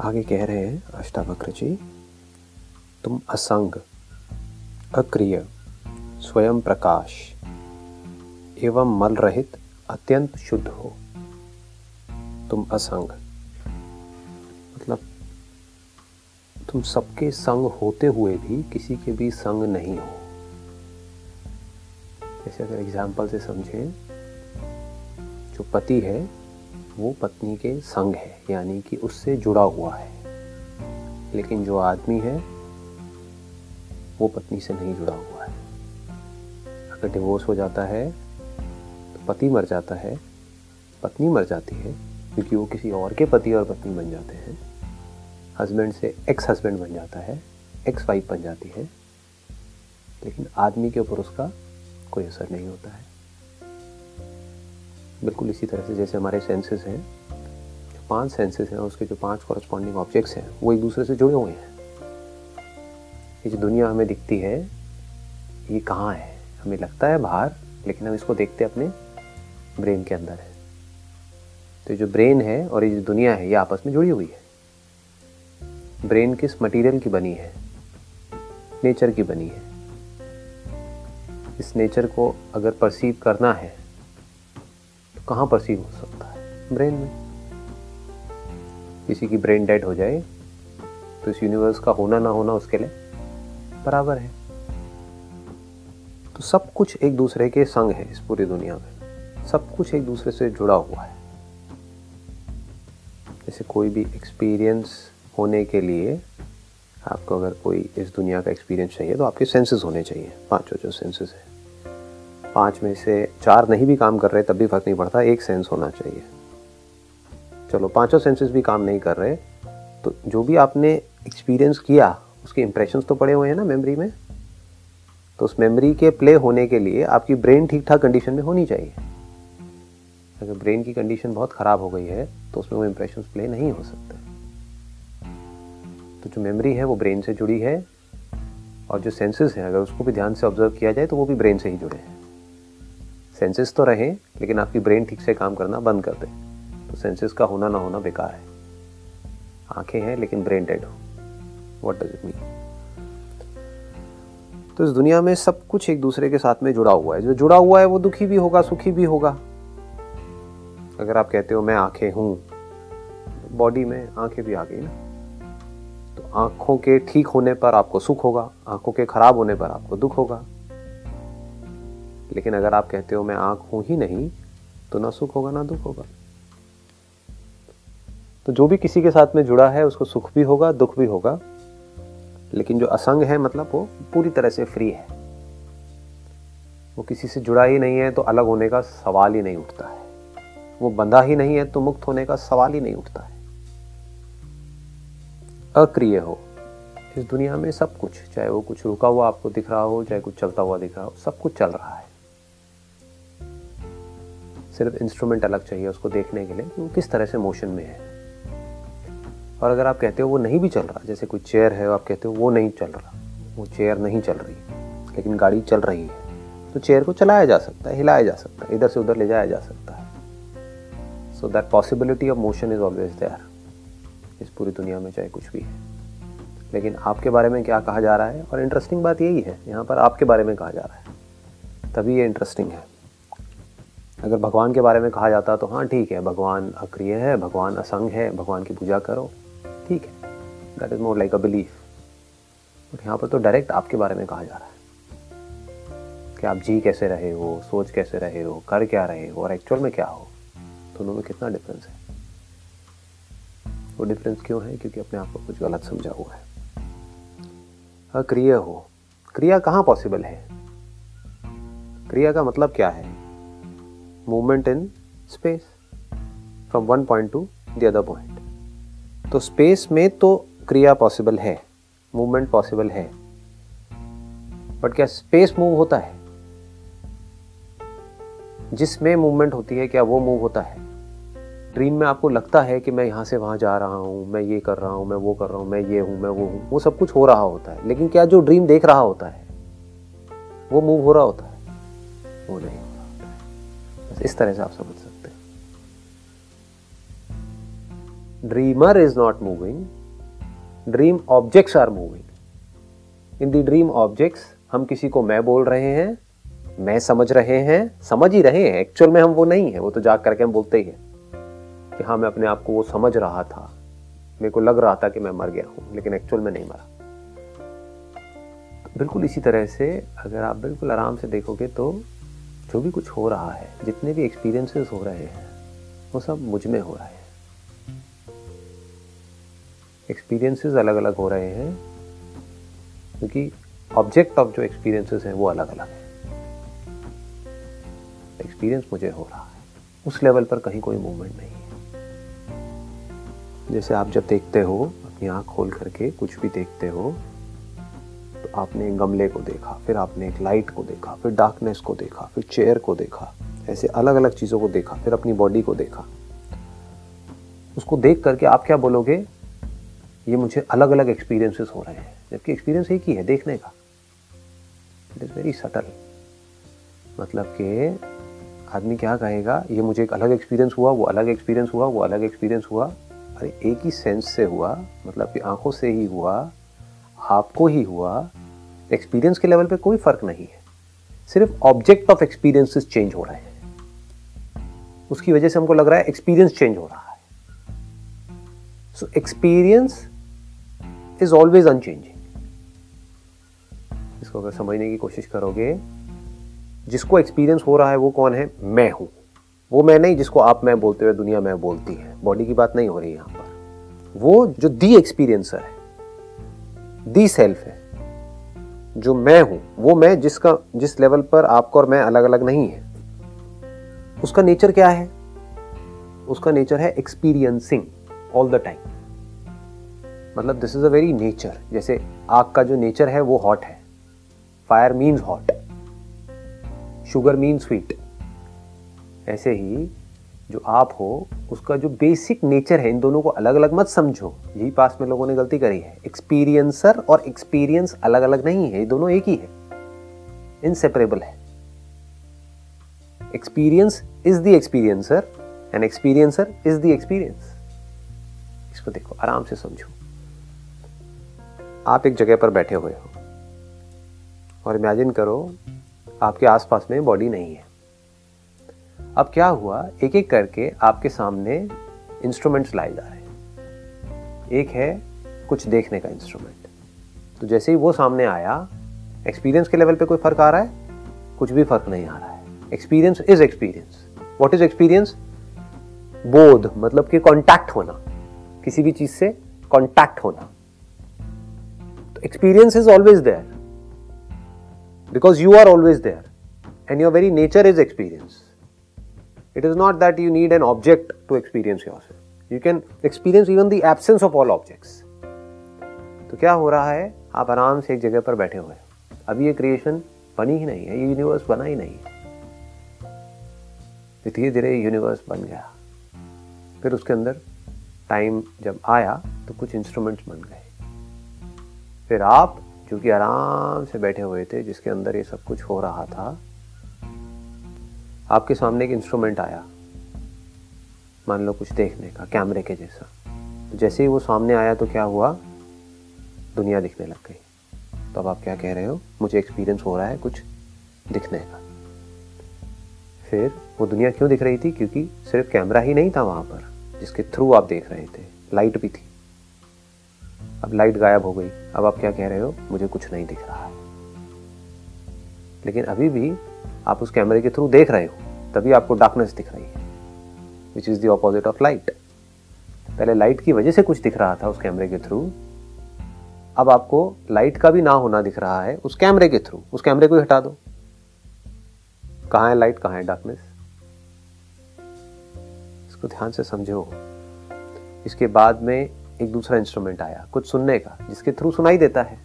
आगे कह रहे हैं, अष्टावक्र जी, तुम असंग, अक्रिय, स्वयं प्रकाश, एवं मल रहित, अत्यंत शुद्ध हो। तुम असंग। मतलब तुम सबके संग होते हुए भी किसी के भी संग नहीं हो। जैसे अगर एग्ज़ाम्पल से समझें, जो पति है वो पत्नी के संग है, यानी कि उससे जुड़ा हुआ है। लेकिन जो आदमी है, वो पत्नी से नहीं जुड़ा हुआ है। अगर डिवोर्स हो जाता है तो पति मर जाता है। पत्नी मर जाती है, क्योंकि वो किसी और के पति और पत्नी बन जाते हैं। हस्बैंड से एक्स हस्बैंड बन जाता है एक्स वाइफ बन जाती है। लेकिन आदमी के ऊपर उसका कोई असर नहीं होता है। बिल्कुल इसी तरह से जैसे हमारे सेंसेस हैं पाँच सेंसेस हैं उसके जो पाँच कॉरस्पॉन्डिंग ऑब्जेक्ट्स हैं, वो एक दूसरे से जुड़े हुए हैं। ये जो दुनिया हमें दिखती है, ये कहाँ है? हमें लगता है बाहर, लेकिन हम इसको देखते अपने ब्रेन के अंदर है। तो जो ब्रेन है और ये जो दुनिया है, ये आपस में जुड़ी हुई है। ब्रेन किस मटेरियल की बनी है? नेचर की बनी है। इस नेचर को अगर परसीव करना है कहाँ परसीव हो सकता है? ब्रेन में। किसी की ब्रेन डेड हो जाए तो इस यूनिवर्स का होना ना होना उसके लिए बराबर है। तो सब कुछ एक दूसरे के संग है इस पूरी दुनिया में। सब कुछ एक दूसरे से जुड़ा हुआ है। जैसे कोई भी एक्सपीरियंस होने के लिए आपको अगर कोई इस दुनिया का एक्सपीरियंस चाहिए तो आपके सेंसेस होने चाहिए। पाँचों जो सेंसेस है। पाँच में से चार नहीं भी काम कर रहे, तब भी फ़र्क नहीं पड़ता। एक सेंस होना चाहिए। चलो, पाँचों सेंसेस भी काम नहीं कर रहे तो जो भी आपने एक्सपीरियंस किया, उसके इंप्रेशंस तो पड़े हुए हैं ना मेमोरी में? तो उस मेमोरी के प्ले होने के लिए आपकी ब्रेन ठीक ठाक कंडीशन में होनी चाहिए। अगर ब्रेन की कंडीशन बहुत ख़राब हो गई है तो उसमें वो इंप्रेशन प्ले नहीं हो सकते। तो जो मेमोरी है, वो ब्रेन से जुड़ी है, और जो सेंसेस हैं, अगर उसको भी ध्यान से ऑब्ज़र्व किया जाए तो वो भी ब्रेन से ही जुड़े हैं। सेंसेस तो रहें, लेकिन आपकी ब्रेन ठीक से काम करना बंद कर दे। तो सेंसेस का होना ना होना बेकार है। आँखें हैं, लेकिन ब्रेन डेड हो। वॉट डज इट मीन तो इस दुनिया में सब कुछ एक दूसरे के साथ में जुड़ा हुआ है। जो जुड़ा हुआ है, वो दुखी भी होगा, सुखी भी होगा। अगर आप कहते हो, मैं आँखें हूँ बॉडी में आँखें भी आ गई ना। तो आँखों के ठीक होने पर आपको सुख होगा, आँखों के खराब होने पर आपको दुख होगा। लेकिन अगर आप कहते हो मैं आँख हूँ ही नहीं तो ना सुख होगा, ना दुख होगा। तो जो भी किसी के साथ में जुड़ा है, उसको सुख भी होगा, दुख भी होगा। लेकिन जो असंग है मतलब वो पूरी तरह से फ्री है। वो किसी से जुड़ा ही नहीं है तो अलग होने का सवाल ही नहीं उठता है। वो बंधा ही नहीं है तो मुक्त होने का सवाल ही नहीं उठता है। अक्रिय हो। इस दुनिया में सब कुछ, चाहे वो कुछ रुका हुआ आपको दिख रहा हो, चाहे कुछ चलता हुआ दिख रहा हो, सब कुछ चल रहा है। सिर्फ़ इंस्ट्रूमेंट अलग चाहिए उसको देखने के लिए कि वो किस तरह से मोशन में है। और अगर आप कहते हो वो नहीं भी चल रहा, जैसे कोई चेयर है, आप कहते हो वो नहीं चल रहा, वो चेयर नहीं चल रही, लेकिन गाड़ी चल रही है तो चेयर को चलाया जा सकता है, हिलाया जा सकता है, इधर से उधर ले जाया जा सकता है। So that possibility of motion is always there इस पूरी दुनिया में चाहे कुछ भी है। लेकिन आपके बारे में क्या कहा जा रहा है? और इंटरेस्टिंग बात यही है, यहाँ पर आपके बारे में कहा जा रहा है, तभी ये इंटरेस्टिंग है। अगर भगवान के बारे में कहा जाता तो हाँ ठीक है, भगवान अक्रिय है, भगवान असंग है, भगवान की पूजा करो, ठीक है that is more like a belief but यहाँ पर तो डायरेक्ट आपके बारे में कहा जा रहा है कि आप जी कैसे रहे हो, सोच कैसे रहे हो, कर क्या रहे हो और एक्चुअल में क्या हो, दोनों में कितना डिफरेंस है? वो डिफरेंस क्यों है? क्योंकि अपने आप को कुछ गलत समझा हुआ है। अक्रिय हो। क्रिया कहाँ पॉसिबल है? क्रिया का मतलब क्या है? Movement in space from one point to the other point तो स्पेस में तो क्रिया पॉसिबल है मूवमेंट पॉसिबल है बट क्या स्पेस मूव होता है? जिसमें मूवमेंट होती है, क्या वो मूव होता है? ड्रीम में आपको लगता है कि मैं यहाँ से वहाँ जा रहा हूँ, मैं ये कर रहा हूँ, मैं वो कर रहा हूँ, मैं ये हूँ, मैं वो हूँ, वो सब कुछ हो रहा होता है, लेकिन क्या जो ड्रीम देख रहा होता है, वो मूव हो रहा होता है? वो नहीं। इस तरह से आप समझ सकते हैं। Dreamer is not moving dream objects are moving in the dream objects हम किसी को मैं बोल रहे हैं, मैं समझ रहे हैं, समझ ही रहे हैं। एक्चुअल में हम वो नहीं है, वो तो जाग करके हम बोलते ही हैं कि हाँ मैं अपने आप को वो समझ रहा था। मेरे को लग रहा था कि मैं मर गया हूँ, लेकिन एक्चुअल में नहीं मरा। तो बिल्कुल इसी तरह से अगर आप बिल्कुल आराम से देखोगे तो जो भी कुछ हो रहा है, जितने भी एक्सपीरियंसेस हो रहे हैं, वो सब मुझमें हो रहे हैं। एक्सपीरियंसेस अलग अलग हो रहे हैं, क्योंकि ऑब्जेक्ट ऑफ़ जो एक्सपीरियंसेस हैं, वो अलग अलग है। एक्सपीरियंस मुझे हो रहा है, उस लेवल पर कहीं कोई मूवमेंट नहीं है। जैसे आप जब देखते हो, अपनी आँख खोल करके कुछ भी देखते हो आपने गमले को देखा, फिर आपने एक लाइट को देखा, फिर डार्कनेस को देखा, फिर चेयर को देखा, ऐसे अलग अलग चीज़ों को देखा, फिर अपनी बॉडी को देखा। उसको देख करके आप क्या बोलोगे? ये मुझे अलग अलग एक्सपीरियंसेस हो रहे हैं, जबकि एक्सपीरियंस एक ही है, देखने का। इट इज़ वेरी सटल मतलब कि आदमी क्या कहेगा? ये मुझे एक अलग एक्सपीरियंस हुआ, वो अलग एक्सपीरियंस हुआ, वो अलग एक्सपीरियंस हुआ। अरे, एक ही सेंस से हुआ मतलब कि आँखों से ही हुआ, आपको ही हुआ एक्सपीरियंस के लेवल पे कोई फ़र्क नहीं है। सिर्फ़ ऑब्जेक्ट ऑफ़ एक्सपीरियंसेस चेंज हो रहे हैं। उसकी वजह से हमको लग रहा है एक्सपीरियंस चेंज हो रहा है। So experience is always unchanging इसको अगर समझने की कोशिश करोगे, जिसको एक्सपीरियंस हो रहा है वो कौन है? मैं हूँ। वो मैं नहीं जिसको आप मैं बोलते हुए दुनिया मैं बोलती है। बॉडी की बात नहीं हो रही यहाँ पर। वो जो दी एक्सपीरियंसर है दी सेल्फ है जो मैं हूँ, वो मैं जिसका, जिस लेवल पर आपका और मैं अलग अलग नहीं है। उसका नेचर क्या है? उसका नेचर है एक्सपीरियंसिंग ऑल द टाइम मतलब this is a very nature जैसे आग का जो नेचर है, वो हॉट है। Fire means hot sugar means sweet ऐसे ही जो आप हो, उसका जो बेसिक नेचर है, इन दोनों को अलग अलग मत समझो। यही पास में लोगों ने गलती करी है। एक्सपीरियंसर और एक्सपीरियंस अलग अलग नहीं है, ये दोनों एक ही है। इनसेपरेबल है। Experience is the experiencer and experiencer is the experience इसको देखो, आराम से समझो। आप एक जगह पर बैठे हुए हो और इमेजिन करो, आपके आसपास में बॉडी नहीं है। अब क्या हुआ? एक एक करके आपके सामने इंस्ट्रूमेंट्स लाए जा रहे हैं। एक है कुछ देखने का इंस्ट्रूमेंट तो जैसे ही वो सामने आया एक्सपीरियंस के लेवल पे कोई फ़र्क आ रहा है? कुछ भी फ़र्क नहीं आ रहा है। Experience is experience what is experience बोध मतलब कि कांटेक्ट होना। किसी भी चीज़ से कांटेक्ट होना। तो experience is always there because you are always there and your very nature is experience It is not that you need an object to experience yourself. You can experience even the absence of all objects. तो क्या हो रहा है? आप आराम से एक जगह पर बैठे हुए अभी ये क्रिएशन बनी ही नहीं है। ये यूनिवर्स बना ही नहीं है। धीरे धीरे यूनिवर्स बन गया। फिर उसके अंदर टाइम जब आया तो कुछ इंस्ट्रूमेंट्स बन गए। फिर आप, जो कि आराम से बैठे हुए थे, जिसके अंदर ये सब कुछ हो रहा था आपके सामने एक इंस्ट्रूमेंट आया। मान लो कुछ देखने का कैमरे के जैसा। तो जैसे ही वो सामने आया तो क्या हुआ? दुनिया दिखने लग गई। तो अब आप क्या कह रहे हो? मुझे एक्सपीरियंस हो रहा है कुछ दिखने का। फिर वो दुनिया क्यों दिख रही थी? क्योंकि सिर्फ़ कैमरा ही नहीं था वहाँ पर, जिसके थ्रू आप देख रहे थे। लाइट भी थी। अब लाइट गायब हो गई। अब आप क्या कह रहे हो? मुझे कुछ नहीं दिख रहा है। लेकिन अभी भी आप उस कैमरे के थ्रू देख रहे हो, तभी आपको डार्कनेस दिख रही है which is the opposite of light पहले लाइट की वजह से कुछ दिख रहा था उस कैमरे के थ्रू, अब आपको लाइट का भी ना होना दिख रहा है उस कैमरे के थ्रू। उस कैमरे को हटा दो। कहाँ है लाइट कहाँ है डार्कनेस इसको ध्यान से समझो। इसके बाद में एक दूसरा इंस्ट्रूमेंट आया, कुछ सुनने का, जिसके थ्रू सुनाई देता है।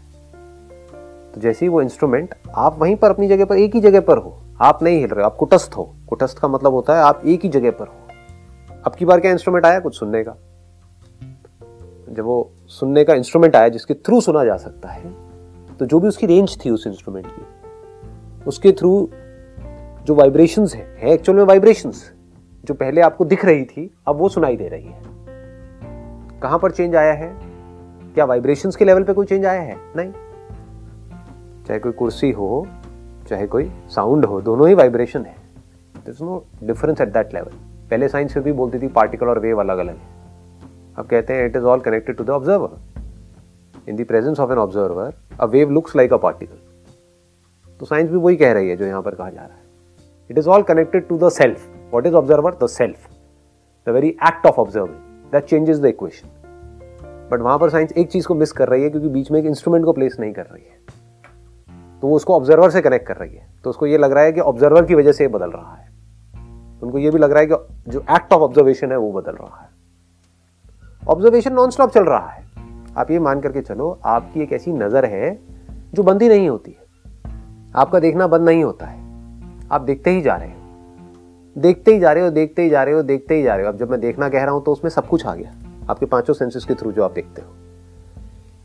तो जैसे ही वो इंस्ट्रूमेंट आप वहीं पर अपनी जगह पर एक ही जगह पर हो। आप नहीं हिल रहे हो आप कुटस्थ हो। कुटस्थ का मतलब होता है आप एक ही जगह पर हो। अब की बार क्या इंस्ट्रूमेंट आया? कुछ सुनने का। जब वो सुनने का इंस्ट्रूमेंट आया जिसके थ्रू सुना जा सकता है तो जो भी उसकी रेंज थी उस इंस्ट्रूमेंट की उसके थ्रू जो वाइब्रेशंस है, है एक्चुअल में वाइब्रेशंस जो पहले आपको दिख रही थी अब वो सुनाई दे रही है। कहाँ पर चेंज आया है? क्या वाइब्रेशंस के लेवल पे कोई चेंज आया है? नहीं। चाहे कोई कुर्सी हो, चाहे कोई साउंड हो, दोनों ही वाइब्रेशन है। No difference at that level पहले साइंस फिर भी बोलती थी पार्टिकल और वेव अलग अलग है। अब कहते हैं it is all connected to the observer in the presence of an observer a wave looks like a particle तो साइंस भी वही कह रही है जो यहाँ पर कहा जा रहा है। It is all connected to the self what is observer the self the very act of observing that changes the equation but वहाँ पर साइंस एक चीज़ को मिस कर रही है, क्योंकि बीच में एक इंस्ट्रूमेंट को प्लेस नहीं कर रही है। तो वो उसको ऑब्जर्वर से कनेक्ट कर रही है। तो उसको ये लग रहा है कि ऑब्जर्वर की वजह से बदल रहा है। उनको ये भी लग रहा है कि जो एक्ट ऑफ़ ऑब्जर्वेशन है वो बदल रहा है। ऑब्जर्वेशन नॉन स्टॉप चल रहा है। आप ये मान करके चलो, आपकी एक ऐसी नज़र है जो बंद ही नहीं होती है। आपका देखना बंद नहीं होता है। आप देखते ही जा रहे हो। देखते ही जा रहे हो, देखते ही जा रहे हो, देखते ही जा रहे हो। अब जब मैं देखना कह रहा हूँ तो उसमें सब कुछ आ गया। आपके पाँचों सेंसेस के थ्रू जो आप देखते हो।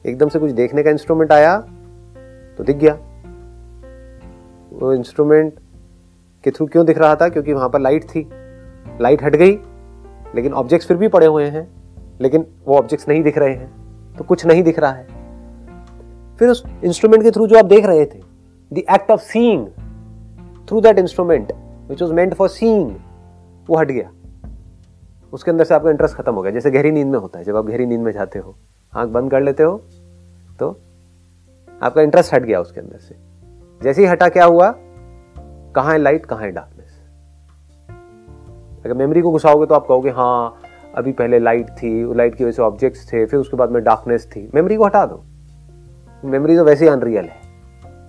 एकदम से कुछ देखने का इंस्ट्रूमेंट आया तो दिख गया। वो इंस्ट्रूमेंट के थ्रू क्यों दिख रहा था? क्योंकि वहाँ पर लाइट थी। लाइट हट गई, लेकिन ऑब्जेक्ट्स फिर भी पड़े हुए हैं, लेकिन वो ऑब्जेक्ट्स नहीं दिख रहे हैं तो कुछ नहीं दिख रहा है। फिर उस इंस्ट्रूमेंट के थ्रू जो आप देख रहे थे the act of seeing through that instrument which was meant for seeing वो हट गया। उसके अंदर से आपका इंटरेस्ट खत्म हो गया। जैसे गहरी नींद में होता है। जब आप गहरी नींद में जाते हो, आँख बंद कर लेते हो तो आपका इंटरेस्ट हट गया उसके अंदर से। जैसे ही हटा क्या हुआ? कहाँ है लाइट कहाँ है डार्कनेस अगर मेमोरी को घुसाओगे तो आप कहोगे हाँ अभी पहले लाइट थी लाइट की वजह से ऑब्जेक्ट्स थे, फिर उसके बाद में डार्कनेस थी। मेमोरी को हटा दो। मेमोरी तो वैसे ही अनरियल है।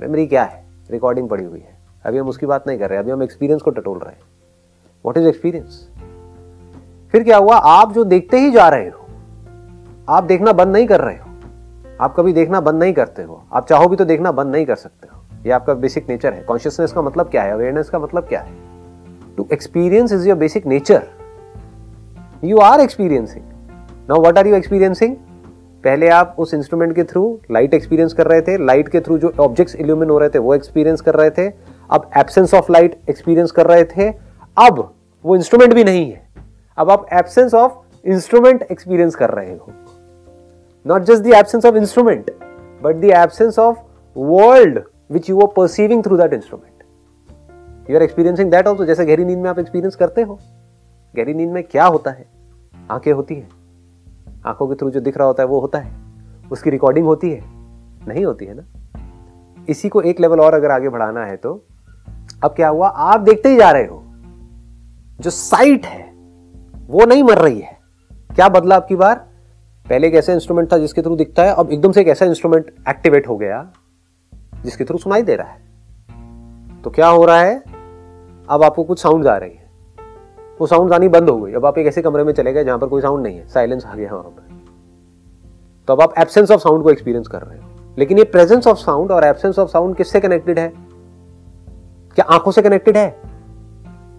मेमोरी क्या है? रिकॉर्डिंग पड़ी हुई है। अभी हम उसकी बात नहीं कर रहे, अभी हम एक्सपीरियंस को टटोल रहे हैं। वॉट इज़ एक्सपीरियंस फिर क्या हुआ? आप जो देखते ही जा रहे हो, आप देखना बंद नहीं कर रहे हो। आप कभी देखना बंद नहीं करते हो। आप चाहो भी तो देखना बंद नहीं कर सकते हो। ये आपका बेसिक नेचर है। कॉन्शियसनेस का मतलब क्या है? अवेयरनेस का मतलब क्या है? To experience is your basic nature you are experiencing now what are you experiencing पहले आप उस इंस्ट्रूमेंट के थ्रू लाइट एक्सपीरियंस कर रहे थे। लाइट के थ्रू जो ऑब्जेक्ट्स इल्यूमिन हो रहे थे, वो एक्सपीरियंस कर रहे थे। अब एब्सेंस ऑफ़ लाइट एक्सपीरियंस कर रहे थे। अब वो इंस्ट्रूमेंट भी नहीं है। अब आप एब्सेंस ऑफ़ इंस्ट्रूमेंट एक्सपीरियंस कर रहे हो। Not just the absence of instrument but the absence of world which you are perceiving through that instrument you are experiencing that also जैसे गहरी नींद में आप एक्सपीरियंस करते हो। गहरी नींद में क्या होता है? आँखें होती है। आँखों के थ्रू जो दिख रहा होता है, वो होता है। उसकी रिकॉर्डिंग होती है। नहीं होती है ना? इसी को एक लेवल और अगर आगे बढ़ाना है तो अब क्या हुआ? आप देखते ही जा रहे हो। जो साइट है, वो नहीं मर रही है। क्या बदला आपकी बार? पहले एक ऐसा इंस्ट्रूमेंट था जिसके थ्रू दिखता है, अब एकदम से एक ऐसा इंस्ट्रूमेंट एक्टिवेट हो गया। जिसके थ्रू सुनाई दे रहा है। तो क्या हो रहा है? अब आपको कुछ साउंड आ रही है। वो साउंड आनी बंद हो गई। अब आप एक ऐसे कमरे में चले गए जहाँ पर कोई साउंड नहीं है। साइलेंस आ गया वहाँ पर। तो अब आप एब्सेंस ऑफ़ साउंड को एक्सपीरियंस कर रहे हो। लेकिन ये प्रेजेंस ऑफ़ साउंड और एब्सेंस ऑफ़ साउंड किससे कनेक्टेड है? क्या आँखों से कनेक्टेड है?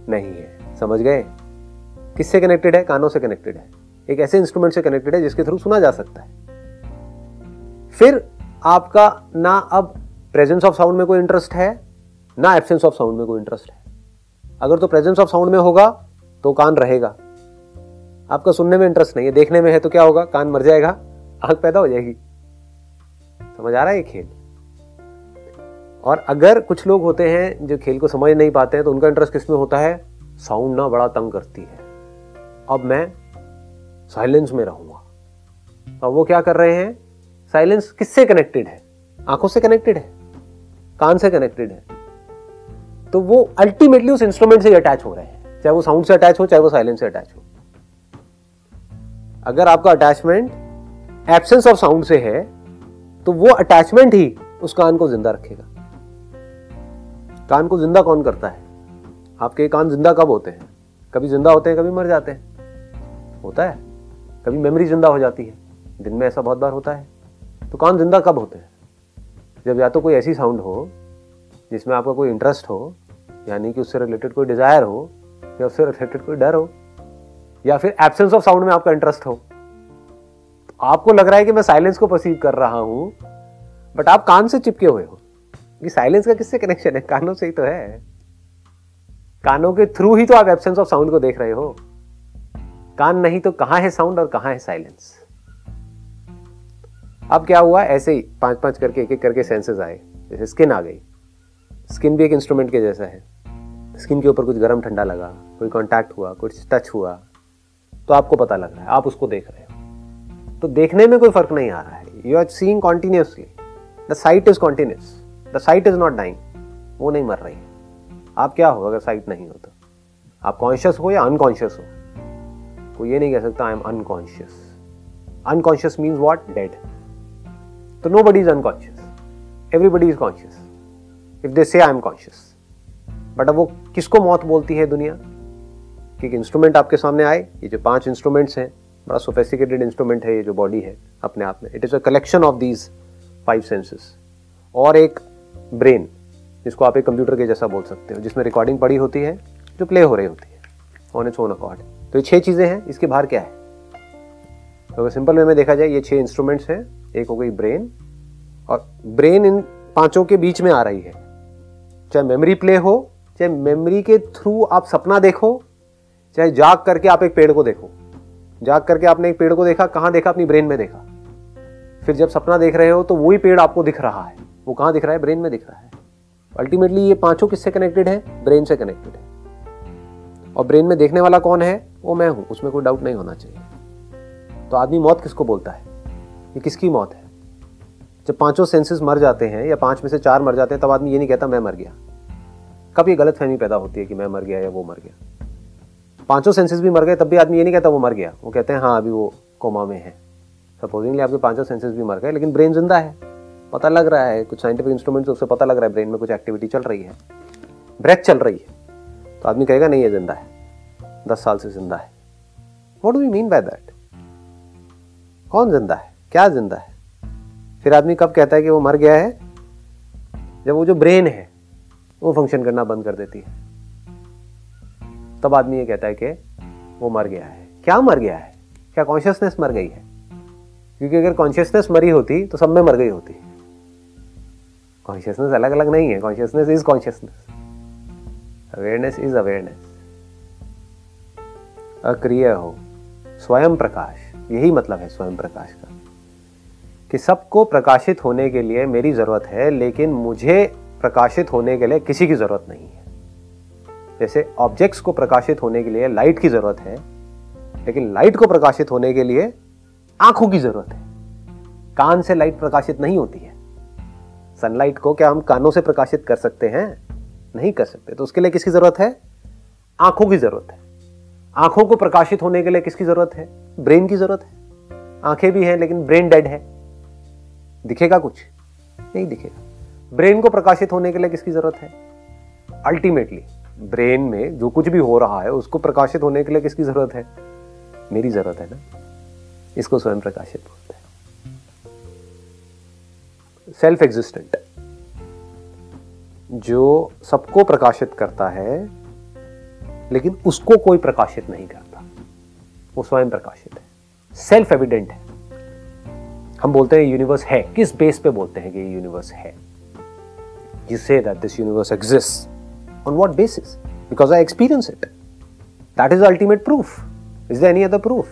नहीं है। समझ गए? किससे कनेक्टेड है? कानों से कनेक्टेड है। एक ऐसे इंस्ट्रूमेंट से कनेक्टेड है जिसके थ्रू सुना जा सकता है। फिर आपका ना अब प्रेजेंस ऑफ़ साउंड में कोई इंटरेस्ट है? ना एब्सेंस ऑफ़ साउंड में कोई इंटरेस्ट है। अगर तो प्रेजेंस ऑफ़ साउंड में होगा तो कान रहेगा। आपका सुनने में इंटरेस्ट नहीं है, देखने में है तो क्या होगा? कान मर जाएगा, आँख पैदा हो जाएगी। समझ आ रहा है ये खेल? और अगर कुछ लोग होते हैं जो खेल को समझ नहीं पाते हैं तो उनका इंटरेस्ट किसमें होता है? साउंड ना बड़ा तंग करती है। अब मैं साइलेंस में रहूँगा। अब वो क्या कर रहे हैं? साइलेंस किससे कनेक्टेड है? आँखों से कनेक्टेड है। कान से कनेक्टेड है। तो वो अल्टीमेटली उस इंस्ट्रूमेंट से अटैच हो रहे हैं। चाहे वो साउंड से अटैच हो, चाहे वो साइलेंस से अटैच हो। अगर आपका अटैचमेंट एब्सेंस ऑफ़ साउंड से है तो वो अटैचमेंट ही उस कान को ज़िंदा रखेगा। कान को ज़िंदा कौन करता है? आपके कान ज़िंदा कब होते हैं? कभी ज़िंदा होते हैं, कभी मर जाते हैं। होता है। कभी मेमोरी ज़िंदा हो जाती है। दिन में ऐसा बहुत बार होता है। तो कान ज़िंदा कब होते हैं? जब या तो कोई ऐसी साउंड हो, जिसमें आपका कोई इंटरेस्ट हो, यानी कि उससे रिलेटेड कोई डिज़ायर हो, या उससे रिलेटेड कोई डर हो, या फिर एब्सेंस ऑफ़ साउंड में आपका इंटरेस्ट हो तो आपको लग रहा है कि मैं साइलेंस को परसीव कर रहा हूँ बट आप कान से चिपके हुए हो। कि साइलेंस का किससे कनेक्शन है? कानों से ही तो है। कानों के थ्रू ही तो आप एब्सेंस ऑफ़ साउंड को देख रहे हो। कान नहीं तो कहाँ है साउंड और कहाँ है साइलेंस अब क्या हुआ? ऐसे ही पाँच पाँच करके एक एक करके सेंसेस आए। जैसे स्किन आ गई। स्किन भी एक इंस्ट्रूमेंट के जैसा है। स्किन के ऊपर कुछ गर्म ठंडा लगा, कोई कांटेक्ट हुआ, कुछ टच हुआ तो आपको पता लग रहा है, आप उसको देख रहे हो। तो देखने में कोई फ़र्क नहीं आ रहा है। You are seeing continuously the sight is continuous the sight is not dying वो नहीं मर रही आप क्या हो अगर साइट नहीं हो तो? आप कॉन्शियस हो या अनकॉन्शियस हो? कोई ये नहीं कह सकता I am unconscious unconscious means what dead तो nobody is unconscious everybody is conscious if they say I am conscious but अब वो किसको मौत बोलती है दुनिया? कि इंस्ट्रूमेंट आपके सामने आए, ये जो पाँच इंस्ट्रूमेंट्स हैं, बड़ा सोफेस्टिकेटेड इंस्ट्रूमेंट है ये जो बॉडी है, अपने आप में। It is a collection of these five senses और एक ब्रेन जिसको आप एक कंप्यूटर के जैसा बोल सकते हो, जिसमें रिकॉर्डिंग पड़ी होती है, जो प्ले हो रही होती है ऑन इट्स ओन अकॉर्ड तो ये छह चीज़ें हैं, इसके बाहर क्या है? तो अगर सिंपल वे में देखा जाए, ये छह इंस्ट्रूमेंट्स हैं एक हो गई ब्रेन, और ब्रेन इन पाँचों के बीच में आ रही है। चाहे मेमोरी प्ले हो, चाहे मेमोरी के थ्रू आप सपना देखो, चाहे जाग करके आप एक पेड़ को देखो। जाग करके आपने एक पेड़ को देखा, कहाँ देखा? अपनी ब्रेन में देखा। फिर जब सपना देख रहे हो तो वही पेड़ आपको दिख रहा है। वो कहाँ दिख रहा है? ब्रेन में दिख रहा है। अल्टीमेटली ये पाँचों किससे कनेक्टेड है? ब्रेन से कनेक्टेड है। और ब्रेन में देखने वाला कौन है? वो मैं हूँ। उसमें कोई डाउट नहीं होना चाहिए। तो आदमी मौत किसको बोलता है? ये किसकी मौत है? जब पाँचों सेंसेस मर जाते हैं या पाँच में से चार मर जाते हैं, तब आदमी ये नहीं कहता मैं मर गया। कब ये गलत फहमी पैदा होती है कि मैं मर गया या वो मर गया? पाँचों सेंसेस भी मर गए, तब भी आदमी ये नहीं कहता वो मर गया। वो कहते हैं हाँ अभी वो कोमा में है। सपोजिंगली आपके पाँचों सेंसेस भी मर गए, लेकिन ब्रेन ज़िंदा है। पता लग रहा है, कुछ साइंटिफिक इंस्ट्रूमेंट उससे पता लग रहा है ब्रेन में कुछ एक्टिविटी चल रही है। ब्रेथ चल रही है। तो आदमी कहेगा, नहीं, ये ज़िंदा है। दस साल से ज़िंदा है। What do you mean by that कौन ज़िंदा है? क्या ज़िंदा है? फिर आदमी कब कहता है कि वो मर गया है? जब वो जो ब्रेन है, वो फ़ंक्शन करना बंद कर देती है। तब आदमी ये कहता है कि वो मर गया है। क्या मर गया है? क्या कॉन्शियसनेस मर गई है? क्योंकि अगर कॉन्शियसनेस मरी होती तो सब में मर गई होती। कॉन्शियसनेस अलग अलग नहीं है। Consciousness is consciousness awareness is awareness अक्रिय हो, स्वयं प्रकाश। यही मतलब है स्वयं प्रकाश का। कि सबको प्रकाशित होने के लिए मेरी ज़रूरत है, लेकिन मुझे प्रकाशित होने के लिए किसी की ज़रूरत नहीं है। जैसे ऑब्जेक्ट्स को प्रकाशित होने के लिए लाइट की ज़रूरत है, लेकिन लाइट को प्रकाशित होने के लिए आँखों की ज़रूरत है। कान से लाइट प्रकाशित नहीं होती है। सनलाइट को क्या हम कानों से प्रकाशित कर सकते हैं? नहीं कर सकते। तो उसके लिए किसकी ज़रूरत है? आँखों की ज़रूरत है। आँखों को प्रकाशित होने के लिए किसकी ज़रूरत है? ब्रेन की ज़रूरत है। आँखें भी हैं, लेकिन ब्रेन डेड है। दिखेगा कुछ? नहीं दिखेगा। ब्रेन को प्रकाशित होने के लिए किसकी ज़रूरत है? अल्टीमेटली ब्रेन में जो कुछ भी हो रहा है, उसको प्रकाशित होने के लिए किसकी ज़रूरत है? मेरी ज़रूरत है ना? इसको स्वयं प्रकाशित बोलते हैं। सेल्फ एग्जिस्टेंट जो सबको प्रकाशित करता है, लेकिन उसको कोई प्रकाशित नहीं करता, वो स्वयं प्रकाशित है। सेल्फ एविडेंट है। हम बोलते हैं यूनिवर्स है। किस बेस पे बोलते हैं कि यूनिवर्स है? You say that this universe exist on what basis because I experience it that is ultimate proof is there any other proof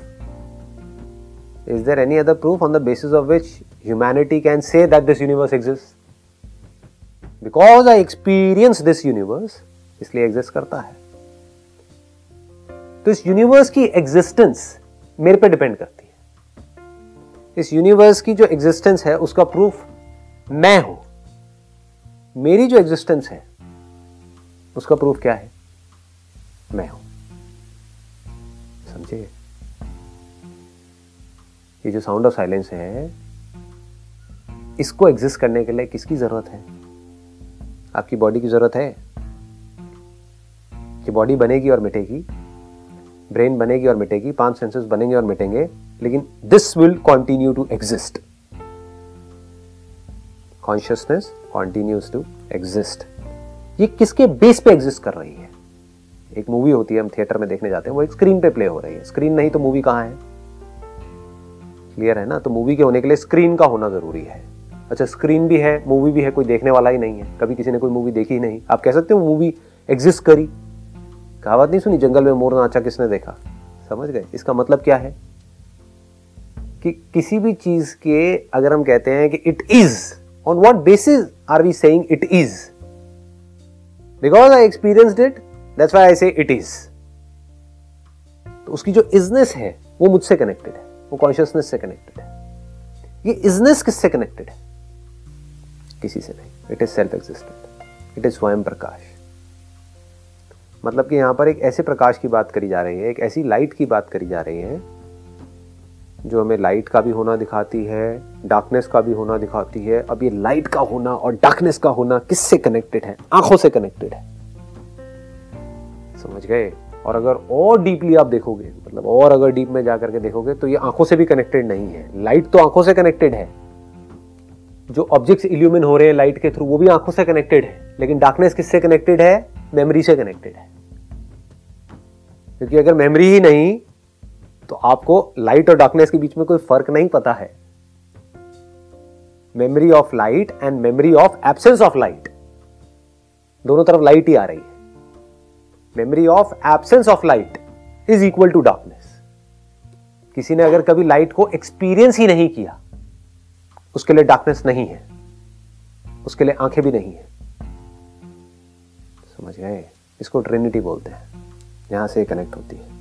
is there any other proof on the basis of which humanity can say that this universe exists? Because i experience this universe, इसलिए exist करता है। तो इस universe की existence मेरे पे depend करती है। इस यूनिवर्स की जो एग्जिस्टेंस है, उसका प्रूफ मैं हूँ। मेरी जो एग्जिस्टेंस है, उसका प्रूफ क्या है? मैं हूँ। समझे? ये जो साउंड ऑफ़ साइलेंस है, इसको एग्जिस्ट करने के लिए किसकी ज़रूरत है? आपकी बॉडी की ज़रूरत है? कि बॉडी बनेगी और मिटेगी? ब्रेन बनेगी और मिटेगी? पाँच सेंसेस बनेंगे और मिटेंगे? लेकिन this will continue to exist consciousness continues to exist ये किसके बेस पे एग्जिस्ट कर रही है? एक मूवी होती है, हम थिएटर में देखने जाते हैं, वो एक स्क्रीन पे प्ले हो रही है। स्क्रीन नहीं तो मूवी कहाँ है? क्लियर है ना? तो मूवी के होने के लिए स्क्रीन का होना ज़रूरी है। अच्छा स्क्रीन भी है मूवी भी है, कोई देखने वाला ही नहीं है। कभी किसी ने कोई मूवी देखी ही नहीं। आप कह सकते हो मूवी एग्जिस्ट करी। कहावत नहीं सुनी, जंगल में मोर नाचा किसने देखा? समझ गए? इसका मतलब क्या है? कि किसी भी चीज़ के अगर हम कहते हैं कि it is on what basis are we saying it is because I experience it that's why I say it is तो उसकी जो इजनेस है, वो मुझसे कनेक्टेड है, वो कॉन्शियसनेस से कनेक्टेड है। ये इजनेस किससे कनेक्टेड है? किसी से नहीं। It is self existent it is स्वयं प्रकाश मतलब कि यहाँ पर एक ऐसे प्रकाश की बात करी जा रही है, एक ऐसी लाइट की बात करी जा रही है जो हमें लाइट का भी होना दिखाती है डार्कनेस का भी होना दिखाती है। अब ये लाइट का होना और डार्कनेस का होना किससे कनेक्टेड है? आँखों से कनेक्टेड है। समझ गए? और अगर और डीपली आप देखोगे मतलब और अगर डीप में जाकर के देखोगे तो ये आँखों से भी कनेक्टेड नहीं है। लाइट तो आँखों से कनेक्टेड है। जो ऑब्जेक्ट्स इल्यूमिन हो रहे हैं लाइट के थ्रू वो भी आँखों से कनेक्टेड है। लेकिन डार्कनेस किससे कनेक्टेड है? मेमोरी से कनेक्टेड है। क्योंकि अगर मेमोरी ही नहीं तो आपको लाइट और डार्कनेस के बीच में कोई फ़र्क नहीं पता है। Memory of light and memory of absence of light दोनों तरफ़ लाइट ही आ रही है। Memory of absence of light is equal to darkness किसी ने अगर कभी लाइट को एक्सपीरियंस ही नहीं किया, उसके लिए डार्कनेस नहीं है। उसके लिए आँखें भी नहीं है। समझ गए? इसको ट्रिनिटी बोलते हैं। यहाँ से कनेक्ट होती है।